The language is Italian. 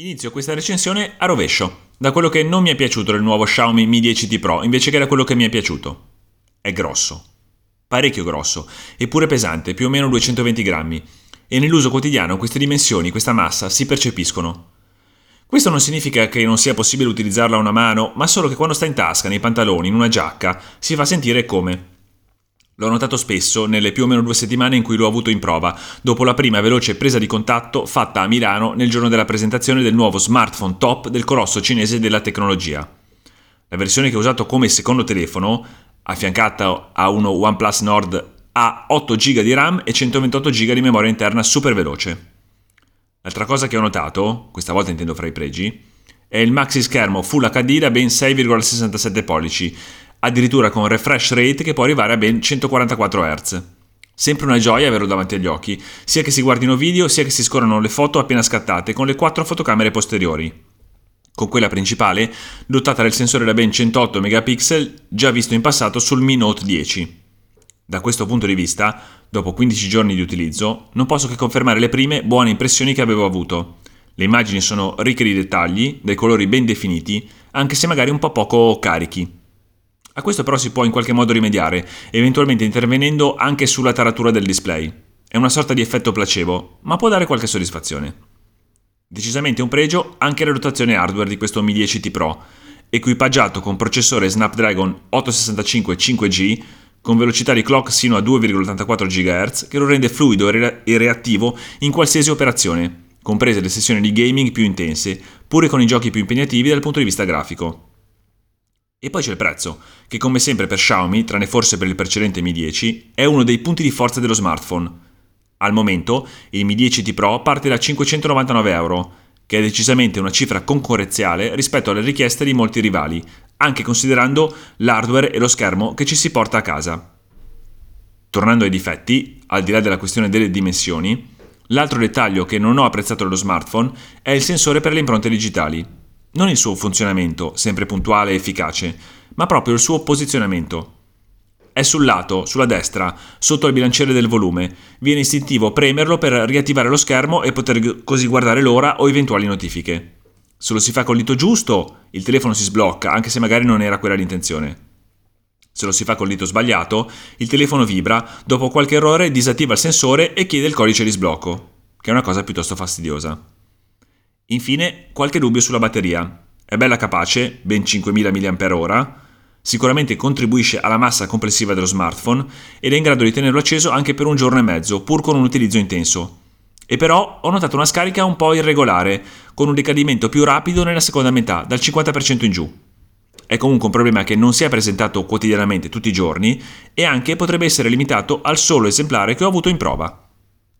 Inizio questa recensione a rovescio, da quello che non mi è piaciuto del nuovo Xiaomi Mi 10T Pro, invece che da quello che mi è piaciuto. È grosso, parecchio grosso, eppure pesante, più o meno 220 grammi, e nell'uso quotidiano queste dimensioni, questa massa, si percepiscono. Questo non significa che non sia possibile utilizzarla a una mano, ma solo che quando sta in tasca, nei pantaloni, in una giacca, si fa sentire come. L'ho notato spesso nelle più o meno due settimane in cui l'ho avuto in prova, dopo la prima veloce presa di contatto fatta a Milano nel giorno della presentazione del nuovo smartphone top del colosso cinese della tecnologia. La versione che ho usato come secondo telefono, affiancata a uno OnePlus Nord, ha 8 GB di RAM e 128 GB di memoria interna super veloce. L'altra cosa che ho notato, questa volta intendo fra i pregi, è il maxi schermo Full HD da ben 6,67 pollici, addirittura con refresh rate che può arrivare a ben 144 Hz. Sempre una gioia averlo davanti agli occhi, sia che si guardino video sia che si scorrano le foto appena scattate con le quattro fotocamere posteriori. Con quella principale, dotata del sensore da ben 108 megapixel, già visto in passato sul Mi Note 10. Da questo punto di vista, dopo 15 giorni di utilizzo, non posso che confermare le prime buone impressioni che avevo avuto. Le immagini sono ricche di dettagli, dai colori ben definiti, anche se magari un po' poco carichi. A questo però si può in qualche modo rimediare, eventualmente intervenendo anche sulla taratura del display. È una sorta di effetto placebo, ma può dare qualche soddisfazione. Decisamente un pregio anche la dotazione hardware di questo Mi 10T Pro, equipaggiato con processore Snapdragon 865 5G con velocità di clock sino a 2,84 GHz che lo rende fluido e reattivo in qualsiasi operazione, comprese le sessioni di gaming più intense, pure con i giochi più impegnativi dal punto di vista grafico. E poi c'è il prezzo, che come sempre per Xiaomi, tranne forse per il precedente Mi 10, è uno dei punti di forza dello smartphone. Al momento il Mi 10T Pro parte da 599 euro, che è decisamente una cifra concorrenziale rispetto alle richieste di molti rivali, anche considerando l'hardware e lo schermo che ci si porta a casa. Tornando ai difetti, al di là della questione delle dimensioni, l'altro dettaglio che non ho apprezzato dello smartphone è il sensore per le impronte digitali non il suo funzionamento, sempre puntuale e efficace, ma proprio il suo posizionamento. È sul lato, sulla destra, sotto il bilanciere del volume. Viene istintivo premerlo per riattivare lo schermo e poter così guardare l'ora o eventuali notifiche. Se lo si fa col dito giusto, il telefono si sblocca, anche se magari non era quella l'intenzione. Se lo si fa col dito sbagliato, il telefono vibra, dopo qualche errore disattiva il sensore e chiede il codice di sblocco, che è una cosa piuttosto fastidiosa. Infine, qualche dubbio sulla batteria. È bella capace, ben 5000 mAh, sicuramente contribuisce alla massa complessiva dello smartphone ed è in grado di tenerlo acceso anche per un giorno e mezzo, pur con un utilizzo intenso. E però ho notato una scarica un po' irregolare, con un decadimento più rapido nella seconda metà, dal 50% in giù. È comunque un problema che non si è presentato quotidianamente tutti i giorni e anche potrebbe essere limitato al solo esemplare che ho avuto in prova.